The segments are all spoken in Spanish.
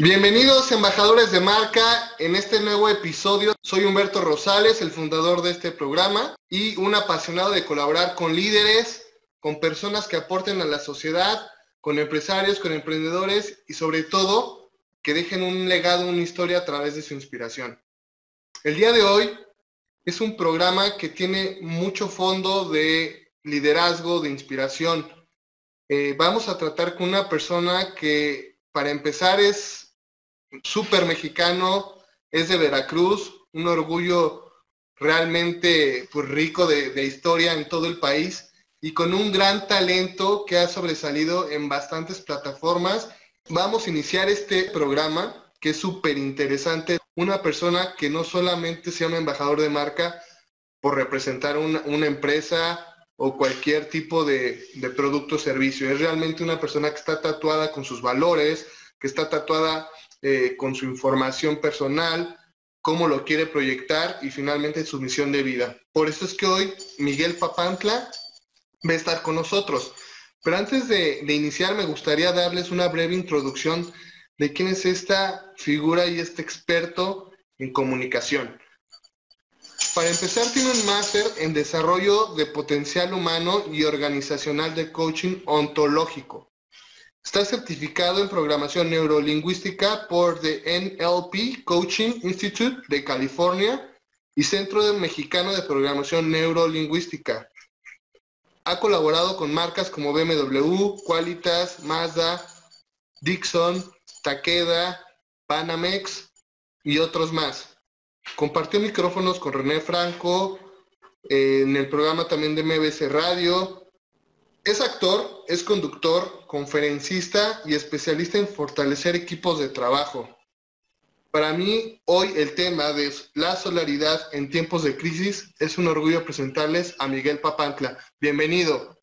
Bienvenidos embajadores de marca en este nuevo episodio. Soy Humberto Rosales, el fundador de este programa y un apasionado de colaborar con líderes, con personas que aporten a la sociedad, con empresarios, con emprendedores y sobre todo que dejen un legado, una historia a través de su inspiración. El día de hoy es un programa que tiene mucho fondo de liderazgo, de inspiración. Eh, vamos a tratar con una persona que para empezar es súper mexicano, es de Veracruz, un orgullo realmente pues, rico de, historia en todo el país y con un gran talento que ha sobresalido en bastantes plataformas. Vamos a iniciar este programa que es súper interesante. Una persona que no solamente se llama embajador de marca por representar una, empresa o cualquier tipo de producto o servicio. Es realmente una persona que está tatuada con sus valores, que está tatuada eh, con su información personal, cómo lo quiere proyectar y finalmente su misión de vida. Por eso es que hoy Miguel Papantla va a estar con nosotros. Pero antes de, de iniciar me gustaría darles una breve introducción de quién es esta figura y este experto en comunicación. Para empezar, tiene un máster en desarrollo de potencial humano y organizacional de coaching ontológico. Está certificado en programación neurolingüística por The NLP Coaching Institute de California y Centro Mexicano de Programación Neurolingüística. Ha colaborado con marcas como BMW, Qualitas, Mazda, Dixon, Takeda, Panamex y otros más. Compartió micrófonos con René Franco eh, en el programa también de MBC Radio, es actor, es conductor, conferencista y especialista en fortalecer equipos de trabajo. Para mí, hoy el tema de la solidaridad en tiempos de crisis es un orgullo presentarles a Miguel Papantla. Bienvenido.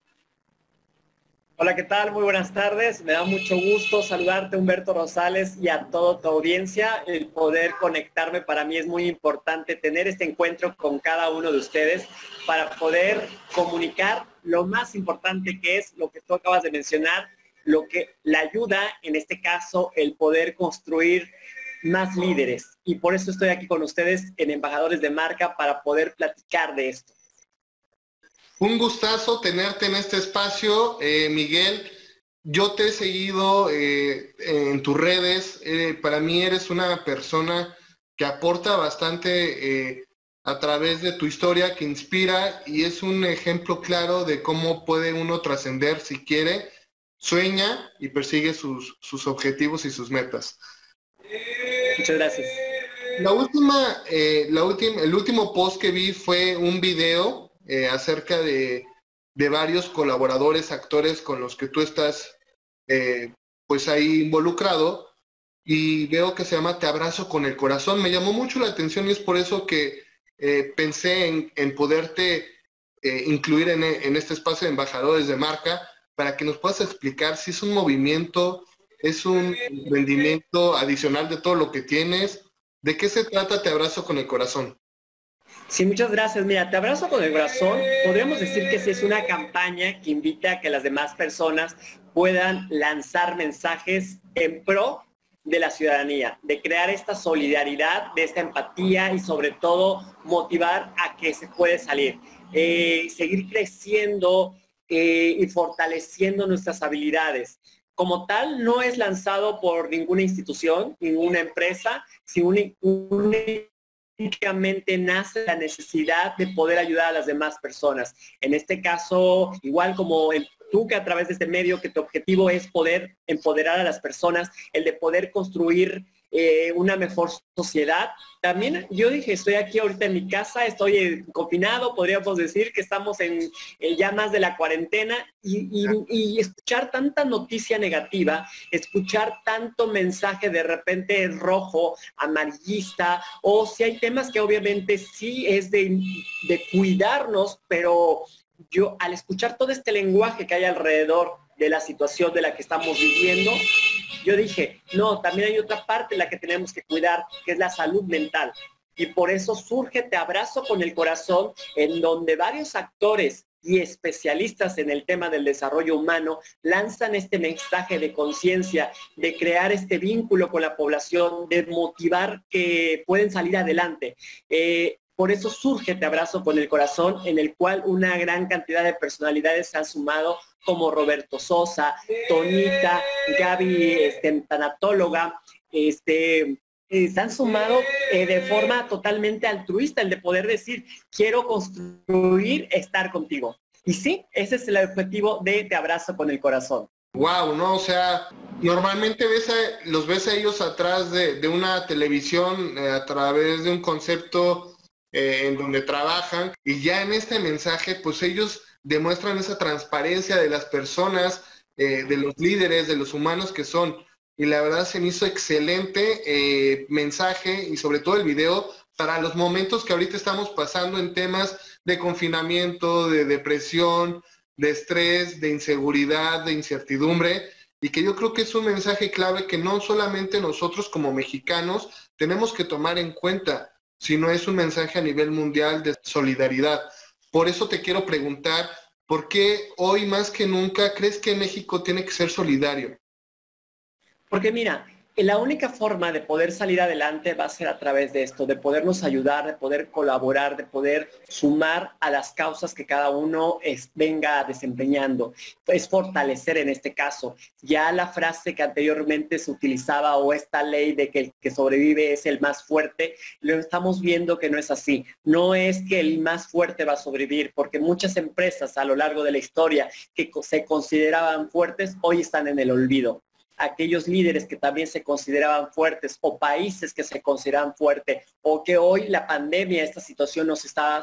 Hola, ¿qué tal? Muy buenas tardes. Me da mucho gusto saludarte, Humberto Rosales, y a toda tu audiencia. El poder conectarme para mí es muy importante, tener este encuentro con cada uno de ustedes para poder comunicar lo más importante que es lo que tú acabas de mencionar, lo que la ayuda, en este caso, el poder construir más líderes. Y por eso estoy aquí con ustedes en Embajadores de Marca para poder platicar de esto. Un gustazo tenerte en este espacio, eh, Miguel. Yo te he seguido eh, en tus redes. Eh, para mí eres una persona que aporta bastante a través de tu historia que inspira y es un ejemplo claro de cómo puede uno trascender si quiere, sueña y persigue sus, sus, objetivos y sus metas. Muchas gracias. La última, eh, la última, el último post que vi fue un video eh, acerca de, de, varios colaboradores, actores con los que tú estás eh, pues ahí involucrado y veo que se llama Te abrazo con el corazón. Me llamó mucho la atención y es por eso que eh, pensé en, poderte eh, incluir en, este espacio de embajadores de marca para que nos puedas explicar si es un movimiento, es un rendimiento adicional de todo lo que tienes. ¿De qué se trata Te Abrazo con el Corazón? Sí, muchas gracias. Mira, Te Abrazo con el Corazón, podríamos decir que es una campaña que invita a que las demás personas puedan lanzar mensajes en pro de la ciudadanía, de crear esta solidaridad, de esta empatía y sobre todo motivar a que se puede salir, eh, seguir creciendo eh, y fortaleciendo nuestras habilidades. Como tal, no es lanzado por ninguna institución, ninguna empresa, sino únicamente nace la necesidad de poder ayudar a las demás personas. En este caso, igual como el que a través de este medio, que tu objetivo es poder empoderar a las personas, el de poder construir eh, una mejor sociedad. También yo dije, estoy aquí ahorita en mi casa, estoy eh, confinado, podríamos decir que estamos en ya más de la cuarentena y, y, escuchar tanta noticia negativa, escuchar tanto mensaje de repente rojo, amarillista, o si hay temas que obviamente sí es de, de cuidarnos, pero yo al escuchar todo este lenguaje que hay alrededor de la situación de la que estamos viviendo, yo dije, no, también hay otra parte en la que tenemos que cuidar, que es la salud mental. Y por eso surge Te Abrazo con el Corazón, en donde varios actores y especialistas en el tema del desarrollo humano lanzan este mensaje de conciencia, de crear este vínculo con la población, de motivar que pueden salir adelante. Eh, por eso surge Te Abrazo con el Corazón, en el cual una gran cantidad de personalidades se han sumado, como Roberto Sosa, Tonita, Gaby, este, tanatóloga, este, eh, se han sumado eh, de forma totalmente altruista, el de poder decir, quiero construir, estar contigo. Y sí, ese es el objetivo de Te Abrazo con el Corazón. Wow, ¿no? O sea, normalmente ves los ves a ellos atrás de, una televisión eh, a través de un concepto en donde trabajan y ya en este mensaje, pues ellos demuestran esa transparencia de las personas, de los líderes, de los humanos que son. Y la verdad se me hizo excelente eh, mensaje y sobre todo el video para los momentos que ahorita estamos pasando en temas de confinamiento, de depresión, de estrés, de inseguridad, de incertidumbre. Y que yo creo que es un mensaje clave que no solamente nosotros como mexicanos tenemos que tomar en cuenta, sino es un mensaje a nivel mundial de solidaridad. Por eso te quiero preguntar, ¿por qué hoy más que nunca crees que México tiene que ser solidario? Porque mira, la única forma de poder salir adelante va a ser a través de esto, de podernos ayudar, de poder colaborar, de poder sumar a las causas que cada uno venga desempeñando. Es fortalecer en este caso. Ya la frase que anteriormente se utilizaba o esta ley de que el que sobrevive es el más fuerte, lo estamos viendo que no es así. No es que el más fuerte va a sobrevivir, porque muchas empresas a lo largo de la historia que se consideraban fuertes hoy están en el olvido aquellos líderes que también se consideraban fuertes o países que se consideran fuertes o que hoy la pandemia, esta situación nos está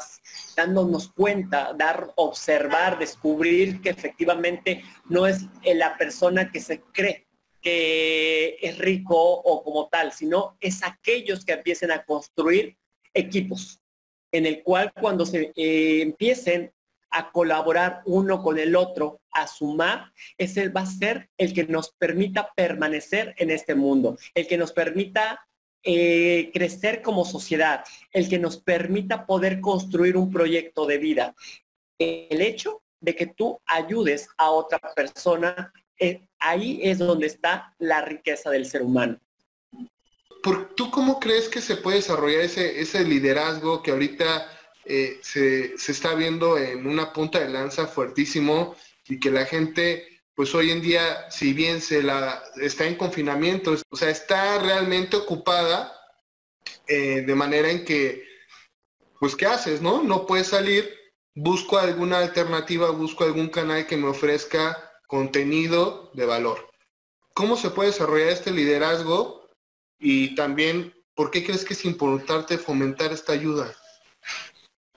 dándonos cuenta, dar, observar, descubrir que efectivamente no es la persona que se cree que es rico o como tal, sino es aquellos que empiecen a construir equipos en el cual cuando se eh, empiecen a colaborar uno con el otro, a sumar, ese va a ser el que nos permita permanecer en este mundo, el que nos permita eh, crecer como sociedad, el que nos permita poder construir un proyecto de vida. El hecho de que tú ayudes a otra persona, eh, ahí es donde está la riqueza del ser humano. ¿Por, ¿Tú cómo crees que se puede desarrollar ese, ese liderazgo que ahorita eh, se, está viendo en una punta de lanza fuertísimo y que la gente, pues hoy en día, si bien se la está en confinamiento, o sea, está realmente ocupada eh, de manera en que, pues, ¿qué haces, no? No puedes salir, busco alguna alternativa, busco algún canal que me ofrezca contenido de valor. ¿Cómo se puede desarrollar este liderazgo? Y también, ¿por qué crees que es importante fomentar esta ayuda?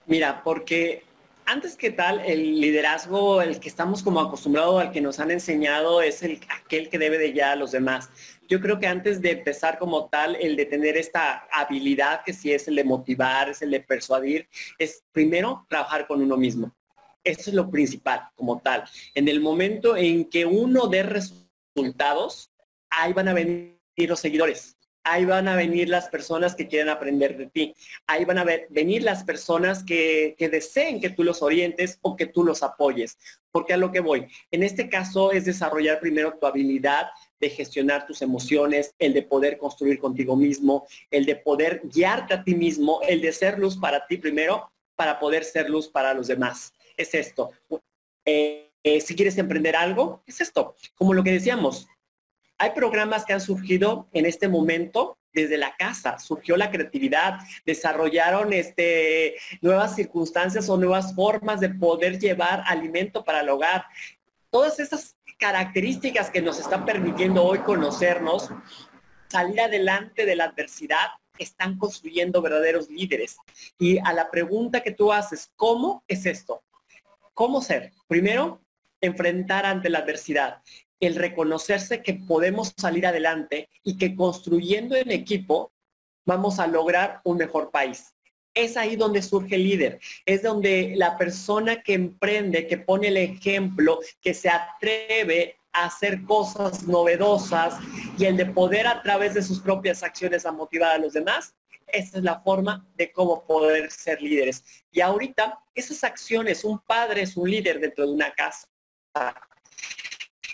Mira, porque antes que tal, el liderazgo, el que estamos como acostumbrados, al que nos han enseñado, es el, aquel que debe de guiar a los demás. Yo creo que antes de empezar como tal, el de tener esta habilidad, que sí es el de motivar, es el de persuadir, es primero trabajar con uno mismo. Eso es lo principal como tal. En el momento en que uno dé resultados, ahí van a venir los seguidores ahí van a venir las personas que quieren aprender de ti. Ahí van a venir las personas que, deseen que tú los orientes o que tú los apoyes. Porque a lo que voy, en este caso es desarrollar primero tu habilidad de gestionar tus emociones, el de poder construir contigo mismo, el de poder guiarte a ti mismo, el de ser luz para ti primero para poder ser luz para los demás. Es esto. Eh, eh, si quieres emprender algo, es esto. Como lo que decíamos, hay programas que han surgido en este momento desde la casa, surgió la creatividad, desarrollaron este, nuevas circunstancias o nuevas formas de poder llevar alimento para el hogar. Todas esas características que nos están permitiendo hoy conocernos, salir adelante de la adversidad, están construyendo verdaderos líderes. Y a la pregunta que tú haces, ¿cómo es esto? ¿Cómo ser? Primero, enfrentar ante la adversidad el reconocerse que podemos salir adelante y que construyendo en equipo vamos a lograr un mejor país. Es ahí donde surge el líder, es donde la persona que emprende, que pone el ejemplo, que se atreve a hacer cosas novedosas y el de poder a través de sus propias acciones a motivar a los demás, esa es la forma de cómo poder ser líderes. Y ahorita, esas acciones, un padre es un líder dentro de una casa.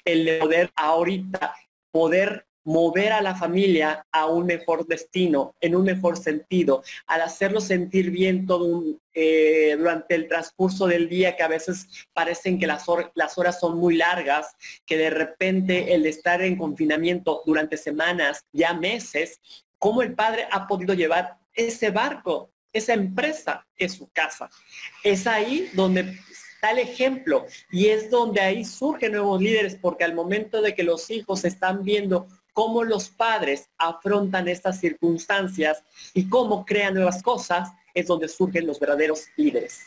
El de poder ahorita, poder mover a la familia a un mejor destino, en un mejor sentido, al hacerlo sentir bien todo eh, durante el transcurso del día, que a veces parecen que las, las horas son muy largas, que de repente el estar en confinamiento durante semanas, ya meses, cómo el padre ha podido llevar ese barco, esa empresa, es su casa. Es ahí donde el ejemplo y es donde ahí surgen nuevos líderes, porque al momento de que los hijos están viendo cómo los padres afrontan estas circunstancias y cómo crean nuevas cosas, es donde surgen los verdaderos líderes.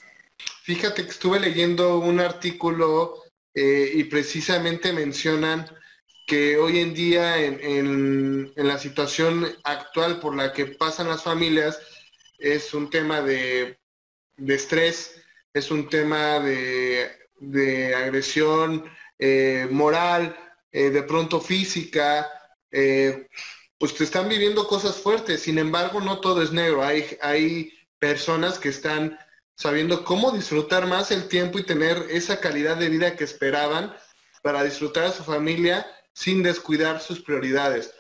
Fíjate que estuve leyendo un artículo eh, y precisamente mencionan que hoy en día en, la situación actual por la que pasan las familias es un tema de, estrés, es un tema de, agresión eh, moral, eh, de pronto física, eh, pues te están viviendo cosas fuertes. Sin embargo, no todo es negro. Hay, hay personas que están sabiendo cómo disfrutar más el tiempo y tener esa calidad de vida que esperaban para disfrutar a su familia sin descuidar sus prioridades.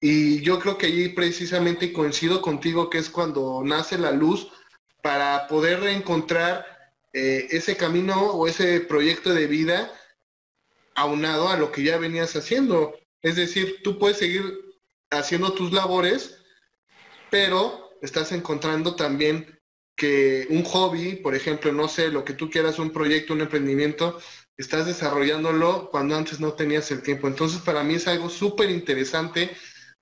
Y yo creo que allí precisamente coincido contigo que es cuando nace la luz para poder reencontrar eh, ese camino o ese proyecto de vida aunado a lo que ya venías haciendo. Es decir, tú puedes seguir haciendo tus labores, pero estás encontrando también que un hobby, por ejemplo, no sé, lo que tú quieras, un proyecto, un emprendimiento, estás desarrollándolo cuando antes no tenías el tiempo. Entonces, para mí es algo súper interesante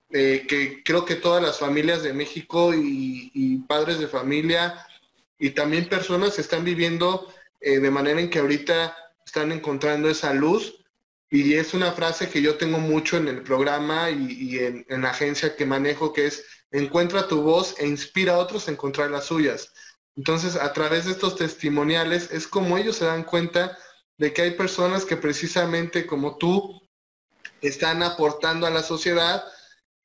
eh, que creo que todas las familias de México y, padres de familia y también personas están viviendo eh, de manera en que ahorita están encontrando esa luz y es una frase que yo tengo mucho en el programa y, en, la agencia que manejo, que es, encuentra tu voz e inspira a otros a encontrar las suyas. Entonces, a través de estos testimoniales, es como ellos se dan cuenta de que hay personas que precisamente como tú están aportando a la sociedad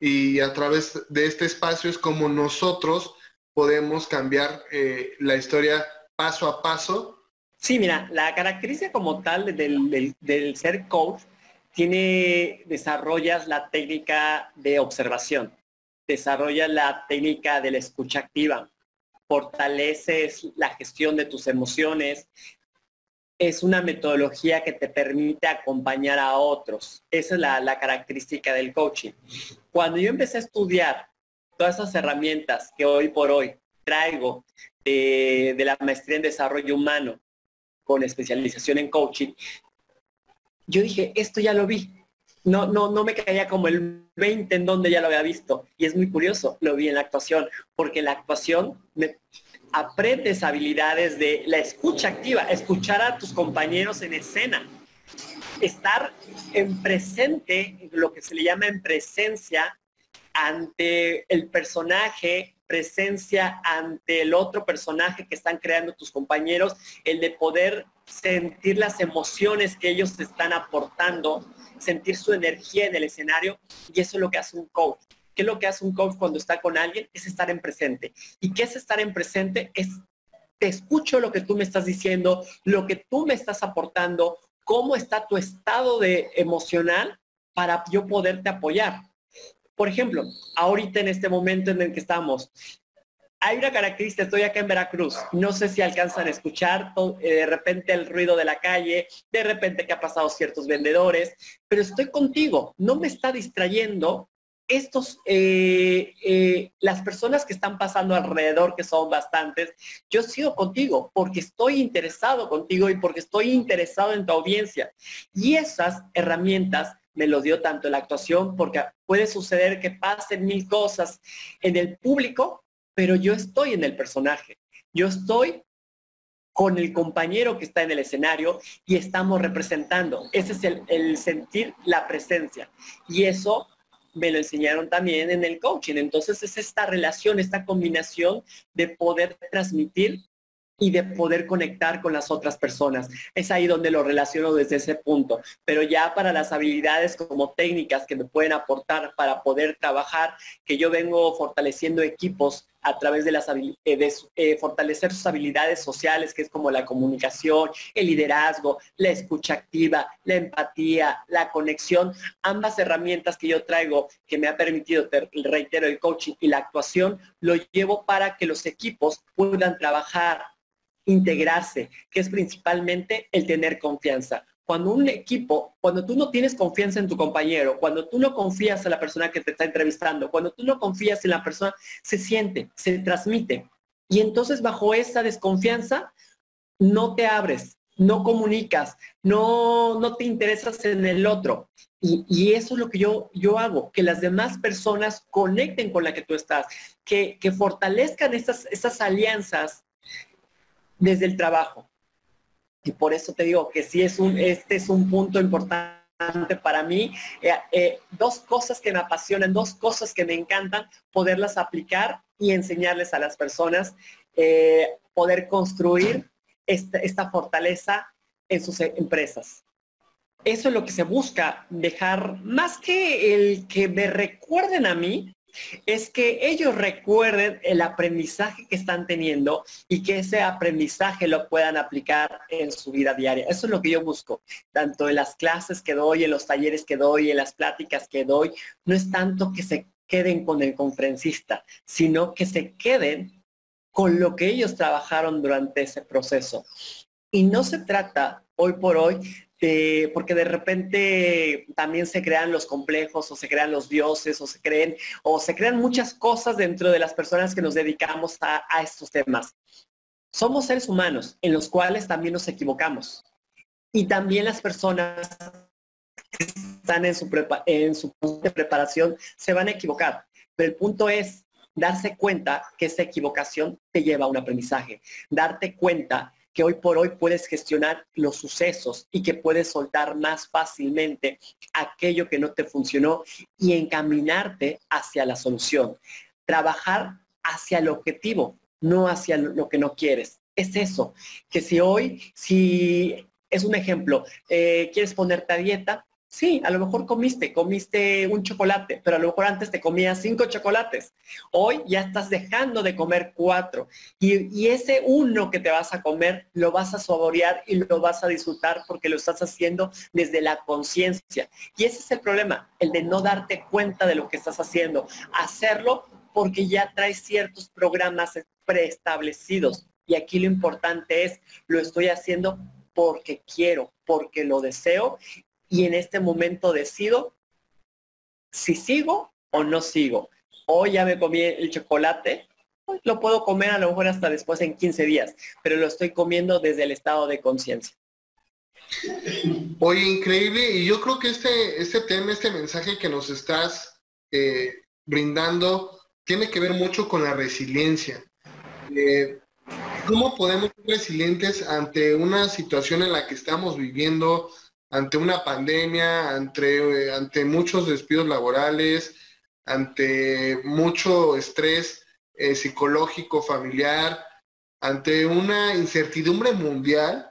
y a través de este espacio es como nosotros podemos cambiar eh, la historia paso a paso Sí, mira, la característica como tal del, ser coach tiene, desarrollas la técnica de observación, desarrollas la técnica de la escucha activa, fortaleces la gestión de tus emociones, es una metodología que te permite acompañar a otros. Esa es la, característica del coaching. Cuando yo empecé a estudiar todas esas herramientas que hoy por hoy traigo de la maestría en desarrollo humano, con especialización en coaching, yo dije, esto ya lo vi. No, no, no me caía como el 20 en donde ya lo había visto. Y es muy curioso, lo vi en la actuación, porque la actuación me aprendes habilidades de la escucha activa, escuchar a tus compañeros en escena, estar en presente, lo que se le llama en presencia ante el personaje presencia ante el otro personaje que están creando tus compañeros, el de poder sentir las emociones que ellos están aportando, sentir su energía en el escenario, y eso es lo que hace un coach. ¿Qué es lo que hace un coach cuando está con alguien? Es estar en presente. ¿Y qué es estar en presente? Es te escucho lo que tú me estás diciendo, lo que tú me estás aportando, cómo está tu estado de emocional para yo poderte apoyar. Por ejemplo, ahorita en este momento en el que estamos, hay una característica, estoy acá en Veracruz, no sé si alcanzan a escuchar eh, de repente el ruido de la calle, de repente que ha pasado ciertos vendedores, pero estoy contigo, no me está distrayendo estos, eh, eh, las personas que están pasando alrededor, que son bastantes, yo sigo contigo porque estoy interesado contigo y porque estoy interesado en tu audiencia. Y esas herramientas me lo dio tanto la actuación, porque puede suceder que pasen mil cosas en el público, pero yo estoy en el personaje. Yo estoy con el compañero que está en el escenario y estamos representando. Ese es el, sentir la presencia. Y eso me lo enseñaron también en el coaching. Entonces es esta relación, esta combinación de poder transmitir y de poder conectar con las otras personas. Es ahí donde lo relaciono desde ese punto. Pero ya para las habilidades como técnicas que me pueden aportar para poder trabajar, que yo vengo fortaleciendo equipos a través de, las, eh, eh, fortalecer sus habilidades sociales, que es como la comunicación, el liderazgo, la escucha activa, la empatía, la conexión, ambas herramientas que yo traigo que me ha permitido, reitero, el coaching y la actuación, lo llevo para que los equipos puedan trabajar, integrarse, que es principalmente el tener confianza cuando un equipo, cuando tú no tienes confianza en tu compañero, cuando tú no confías en la persona que te está entrevistando, cuando tú no confías en la persona, se siente, se transmite. Y entonces bajo esa desconfianza, no te abres, no comunicas, no, no te interesas en el otro. Y, eso es lo que yo, yo hago, que las demás personas conecten con la que tú estás, que, que fortalezcan estas, estas alianzas desde el trabajo. Y por eso te digo que sí es un, este es un punto importante para mí. Eh, eh, dos cosas que me apasionan, dos cosas que me encantan, poderlas aplicar y enseñarles a las personas, eh, poder construir esta, esta fortaleza en sus empresas. Eso es lo que se busca, dejar más que el que me recuerden a mí, es que ellos recuerden el aprendizaje que están teniendo y que ese aprendizaje lo puedan aplicar en su vida diaria. Eso es lo que yo busco, tanto en las clases que doy, en los talleres que doy, en las pláticas que doy. No es tanto que se queden con el conferencista, sino que se queden con lo que ellos trabajaron durante ese proceso. Y no se trata hoy por hoy porque de repente también se crean los complejos o se crean los dioses o se creen o se crean muchas cosas dentro de las personas que nos dedicamos a, estos temas. Somos seres humanos en los cuales también nos equivocamos. Y también las personas que están en su, en su preparación se van a equivocar. Pero el punto es darse cuenta que esa equivocación te lleva a un aprendizaje. Darte cuenta que hoy por hoy puedes gestionar los sucesos y que puedes soltar más fácilmente aquello que no te funcionó y encaminarte hacia la solución. Trabajar hacia el objetivo, no hacia lo que no quieres. Es eso, que si hoy, si es un ejemplo, eh, quieres ponerte a dieta, Sí, a lo mejor comiste, comiste un chocolate, pero a lo mejor antes te comías cinco chocolates. Hoy ya estás dejando de comer cuatro. Y, ese uno que te vas a comer lo vas a saborear y lo vas a disfrutar porque lo estás haciendo desde la conciencia. Y ese es el problema, el de no darte cuenta de lo que estás haciendo. Hacerlo porque ya traes ciertos programas preestablecidos. Y aquí lo importante es, lo estoy haciendo porque quiero, porque lo deseo y en este momento decido si sigo o no sigo. Hoy ya me comí el chocolate, lo puedo comer a lo mejor hasta después en 15 días, pero lo estoy comiendo desde el estado de conciencia. Oye, increíble, y yo creo que este, este tema, este mensaje que nos estás eh, brindando, tiene que ver mucho con la resiliencia. Eh, ¿Cómo podemos ser resilientes ante una situación en la que estamos viviendo, ante una pandemia, ante, ante muchos despidos laborales, ante mucho estrés eh, psicológico, familiar, ante una incertidumbre mundial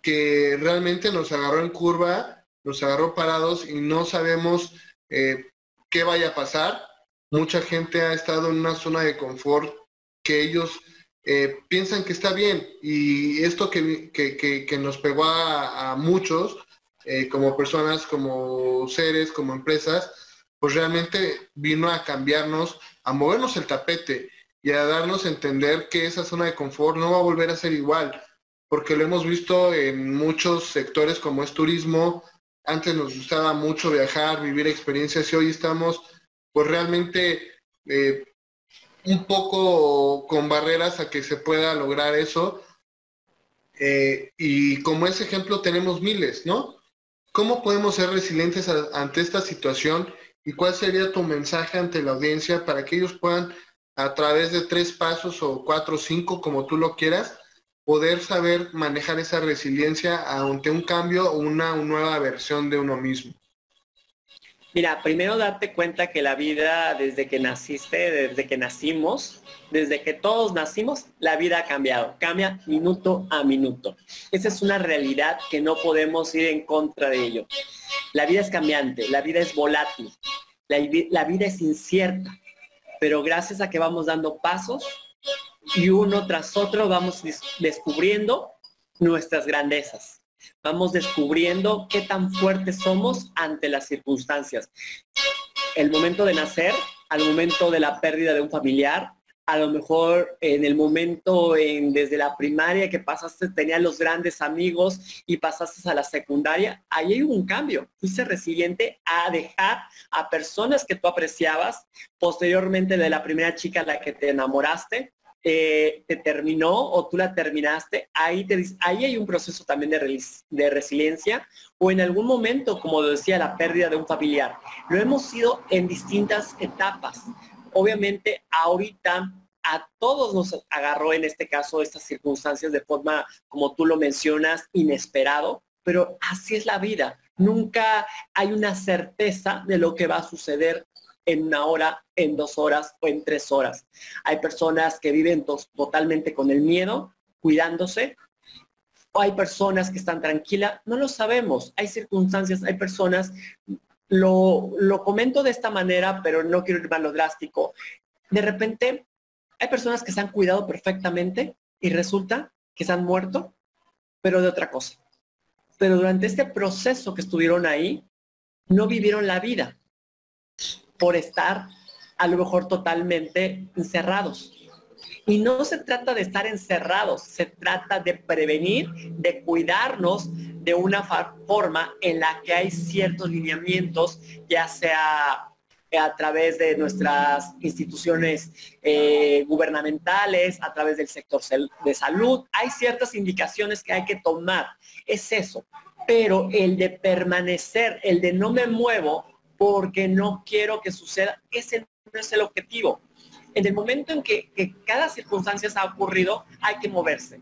que realmente nos agarró en curva, nos agarró parados y no sabemos eh, qué vaya a pasar. Mucha gente ha estado en una zona de confort que ellos eh, piensan que está bien. Y esto que, nos pegó a, muchos eh, como personas, como seres, como empresas, pues realmente vino a cambiarnos, a movernos el tapete y a darnos a entender que esa zona de confort no va a volver a ser igual, porque lo hemos visto en muchos sectores como es turismo, antes nos gustaba mucho viajar, vivir experiencias y hoy estamos pues realmente eh, un poco con barreras a que se pueda lograr eso. Eh, y como ese ejemplo tenemos miles, ¿no? ¿Cómo podemos ser resilientes ante esta situación y cuál sería tu mensaje ante la audiencia para que ellos puedan, a través de tres pasos o cuatro o cinco, como tú lo quieras, poder saber manejar esa resiliencia ante un cambio o una nueva versión de uno mismo? Mira, primero darte cuenta que la vida desde que naciste, desde que nacimos, desde que todos nacimos, la vida ha cambiado, cambia minuto a minuto. Esa es una realidad que no podemos ir en contra de ello. La vida es cambiante, la vida es volátil, la, vida es incierta, pero gracias a que vamos dando pasos y uno tras otro vamos descubriendo nuestras grandezas. Vamos descubriendo qué tan fuertes somos ante las circunstancias. El momento de nacer, al momento de la pérdida de un familiar, a lo mejor en el momento en, desde la primaria que pasaste, tenías los grandes amigos y pasaste a la secundaria, ahí hay un cambio. Fuiste resiliente a dejar a personas que tú apreciabas, posteriormente de la primera chica a la que te enamoraste, te terminó o tú la terminaste, ahí, te, ahí hay un proceso también de, de resiliencia o en algún momento, como decía, la pérdida de un familiar. Lo hemos sido en distintas etapas obviamente ahorita a todos nos agarró en este caso estas circunstancias de forma, como tú lo mencionas, inesperado, pero así es la vida. Nunca hay una certeza de lo que va a suceder en una hora, en dos horas o en tres horas. Hay personas que viven totalmente con el miedo, cuidándose, o hay personas que están tranquilas, no lo sabemos. Hay circunstancias, hay personas lo, comento de esta manera, pero no quiero ir a lo drástico. De repente, hay personas que se han cuidado perfectamente y resulta que se han muerto, pero de otra cosa. Pero durante este proceso que estuvieron ahí, no vivieron la vida por estar a lo mejor totalmente encerrados. Y no se trata de estar encerrados, se trata de prevenir, de cuidarnos de una forma en la que hay ciertos lineamientos, ya sea a través de nuestras instituciones eh, gubernamentales, a través del sector de salud. Hay ciertas indicaciones que hay que tomar. Es eso. Pero el de permanecer, el de no me muevo porque no quiero que suceda, ese no es el objetivo en el momento en que, cada circunstancia ha ocurrido, hay que moverse.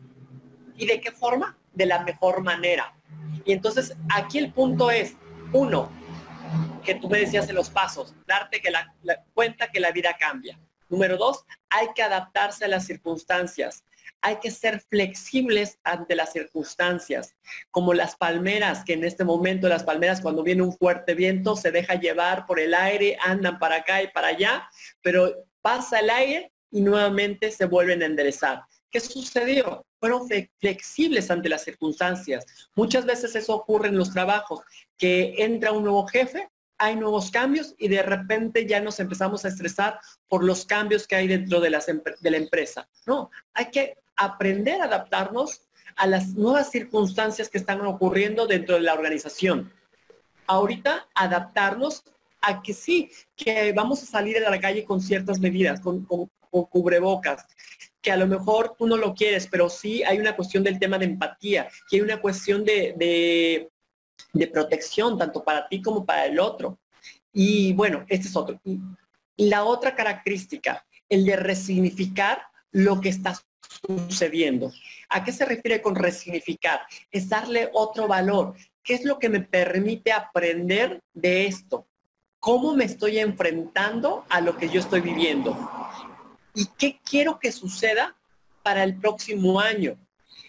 ¿Y de qué forma? De la mejor manera. Y entonces aquí el punto es, uno, que tú me decías en los pasos, darte que la, cuenta que la vida cambia. Número dos, hay que adaptarse a las circunstancias. Hay que ser flexibles ante las circunstancias, como las palmeras, que en este momento las palmeras cuando viene un fuerte viento se deja llevar por el aire, andan para acá y para allá, pero pasa el aire y nuevamente se vuelven a enderezar. ¿Qué sucedió? Fueron flexibles ante las circunstancias. Muchas veces eso ocurre en los trabajos, que entra un nuevo jefe, hay nuevos cambios y de repente ya nos empezamos a estresar por los cambios que hay dentro de, de la empresa. No, hay que aprender a adaptarnos a las nuevas circunstancias que están ocurriendo dentro de la organización. Ahorita adaptarnos a que sí, que vamos a salir a la calle con ciertas medidas, con, cubrebocas, que a lo mejor tú no lo quieres, pero sí hay una cuestión del tema de empatía, que hay una cuestión de, de, protección, tanto para ti como para el otro. Y bueno, este es otro. Y, la otra característica, el de resignificar lo que está sucediendo. ¿A qué se refiere con resignificar? Es darle otro valor. ¿Qué es lo que me permite aprender de esto? cómo me estoy enfrentando a lo que yo estoy viviendo y qué quiero que suceda para el próximo año.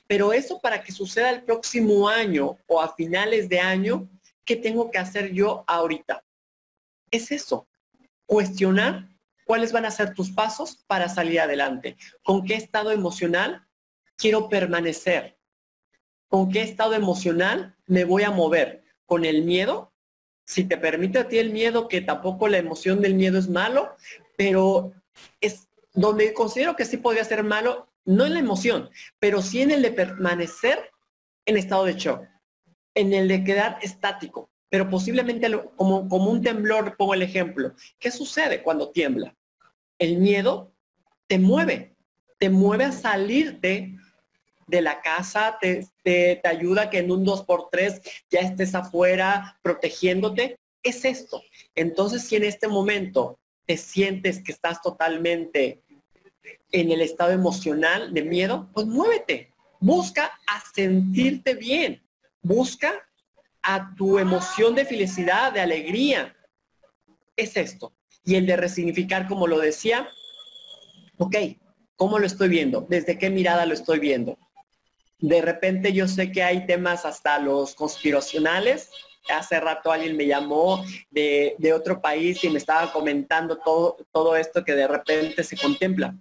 Pero eso para que suceda el próximo año o a finales de año, ¿qué tengo que hacer yo ahorita? Es eso, cuestionar cuáles van a ser tus pasos para salir adelante, con qué estado emocional quiero permanecer, con qué estado emocional me voy a mover, con el miedo si te permite a ti el miedo, que tampoco la emoción del miedo es malo, pero es donde considero que sí podría ser malo, no en la emoción, pero sí en el de permanecer en estado de shock, en el de quedar estático, pero posiblemente como, como un temblor, pongo el ejemplo. ¿Qué sucede cuando tiembla? El miedo te mueve, te mueve a salirte de la casa, te, te, ayuda que en un 2x3 ya estés afuera protegiéndote. Es esto. Entonces, si en este momento te sientes que estás totalmente en el estado emocional de miedo, pues muévete. Busca a sentirte bien. Busca a tu emoción de felicidad, de alegría. Es esto. Y el de resignificar, como lo decía, ok, ¿cómo lo estoy viendo? ¿Desde qué mirada lo estoy viendo? de repente yo sé que hay temas hasta los conspiracionales, hace rato alguien me llamó de, otro país y me estaba comentando todo, todo esto que de repente se contempla.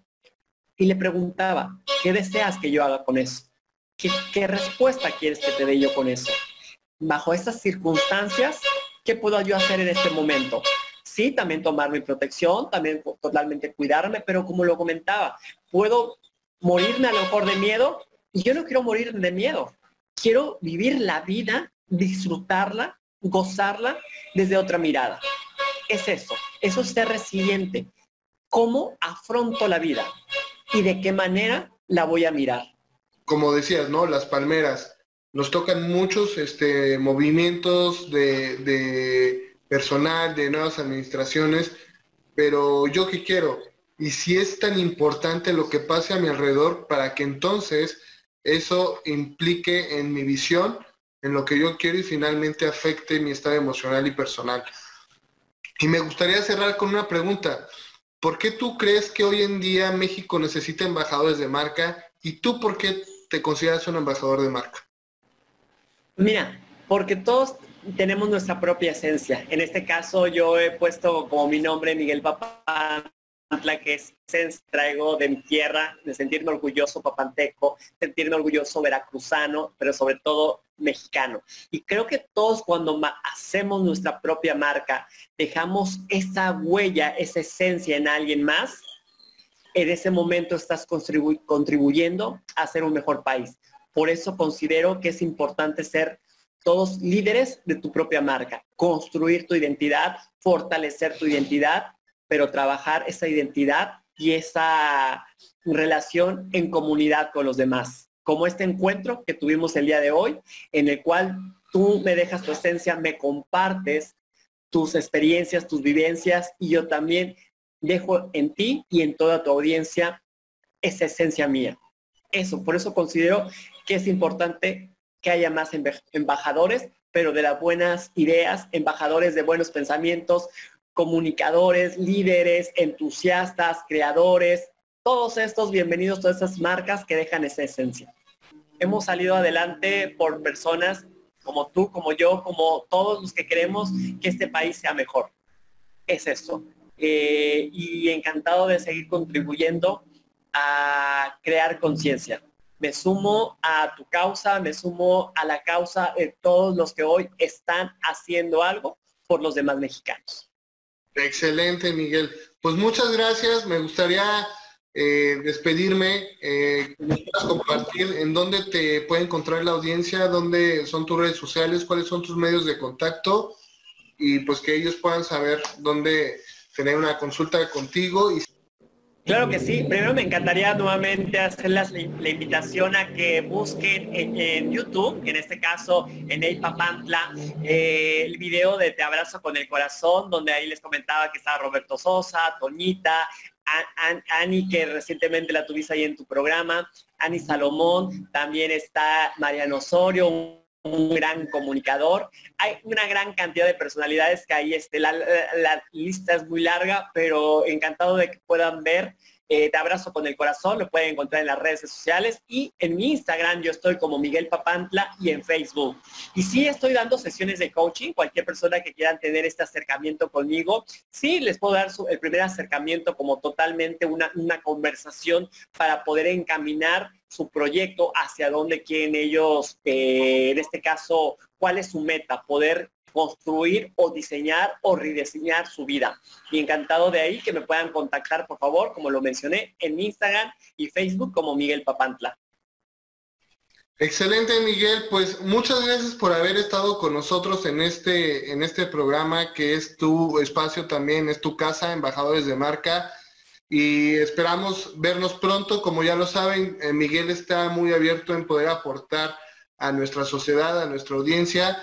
Y le preguntaba, ¿qué deseas que yo haga con eso? ¿Qué, qué respuesta quieres que te dé yo con eso? Bajo estas circunstancias, ¿qué puedo yo hacer en este momento? Sí, también tomar mi protección, también totalmente cuidarme, pero como lo comentaba, puedo morirme a lo mejor de miedo y yo no quiero morir de miedo. Quiero vivir la vida, disfrutarla, gozarla desde otra mirada. Es eso, eso es ser resiliente. ¿Cómo afronto la vida? ¿Y de qué manera la voy a mirar? Como decías, ¿no? Las palmeras. Nos tocan muchos este, movimientos de, de personal, de nuevas administraciones, pero yo qué quiero, y si es tan importante lo que pase a mi alrededor para que entonces eso implique en mi visión, en lo que yo quiero y finalmente afecte mi estado emocional y personal. Y me gustaría cerrar con una pregunta. ¿Por qué tú crees que hoy en día México necesita embajadores de marca y tú por qué te consideras un embajador de marca? Mira, porque todos tenemos nuestra propia esencia. En este caso yo he puesto como mi nombre Miguel Papá que es traigo de mi tierra, de sentirme orgulloso papanteco, sentirme orgulloso veracruzano, pero sobre todo mexicano. Y creo que todos cuando hacemos nuestra propia marca, dejamos esa huella, esa esencia en alguien más, en ese momento estás contribuyendo a ser un mejor país. Por eso considero que es importante ser todos líderes de tu propia marca, construir tu identidad, fortalecer tu identidad pero trabajar esa identidad y esa relación en comunidad con los demás. Como este encuentro que tuvimos el día de hoy, en el cual tú me dejas tu esencia, me compartes tus experiencias, tus vivencias y yo también dejo en ti y en toda tu audiencia esa esencia mía. Eso, por eso considero que es importante que haya más embajadores, pero de las buenas ideas, embajadores de buenos pensamientos, comunicadores, líderes, entusiastas, creadores, todos estos bienvenidos, todas estas marcas que dejan esa esencia. Hemos salido adelante por personas como tú, como yo, como todos los que queremos que este país sea mejor. Es eso. Eh, y encantado de seguir contribuyendo a crear conciencia. Me sumo a tu causa, me sumo a la causa de todos los que hoy están haciendo algo por los demás mexicanos. Excelente, Miguel. Pues muchas gracias. Me gustaría eh, despedirme. Eh, compartir en dónde te puede encontrar la audiencia, dónde son tus redes sociales, cuáles son tus medios de contacto y pues que ellos puedan saber dónde tener una consulta contigo y Claro que sí. Primero me encantaría nuevamente hacerles la, invitación a que busquen en, YouTube, en este caso en El Papantla, eh, el video de Te abrazo con el corazón, donde ahí les comentaba que estaba Roberto Sosa, Toñita, Ani, que recientemente la tuviste ahí en tu programa, Ani Salomón, también está Mariano Osorio, un gran comunicador. Hay una gran cantidad de personalidades que ahí este, la, lista es muy larga, pero encantado de que puedan ver eh, te abrazo con el corazón, lo pueden encontrar en las redes sociales y en mi Instagram yo estoy como Miguel Papantla y en Facebook. Y sí estoy dando sesiones de coaching, cualquier persona que quieran tener este acercamiento conmigo, sí les puedo dar el primer acercamiento como totalmente una, una conversación para poder encaminar su proyecto hacia dónde quieren ellos, eh, en este caso, cuál es su meta, poder construir o diseñar o rediseñar su vida. Y encantado de ahí que me puedan contactar, por favor, como lo mencioné, en Instagram y Facebook como Miguel Papantla. Excelente, Miguel. Pues muchas gracias por haber estado con nosotros en este, en este programa que es tu espacio también, es tu casa, embajadores de marca. Y esperamos vernos pronto. Como ya lo saben, eh, Miguel está muy abierto en poder aportar a nuestra sociedad, a nuestra audiencia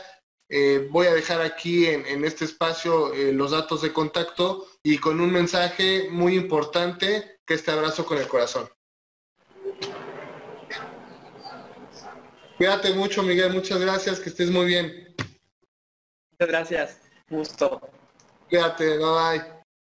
eh, voy a dejar aquí en, este espacio eh, los datos de contacto y con un mensaje muy importante que este abrazo con el corazón. Cuídate mucho, Miguel. Muchas gracias. Que estés muy bien. Muchas gracias. Gusto. Cuídate. Bye bye.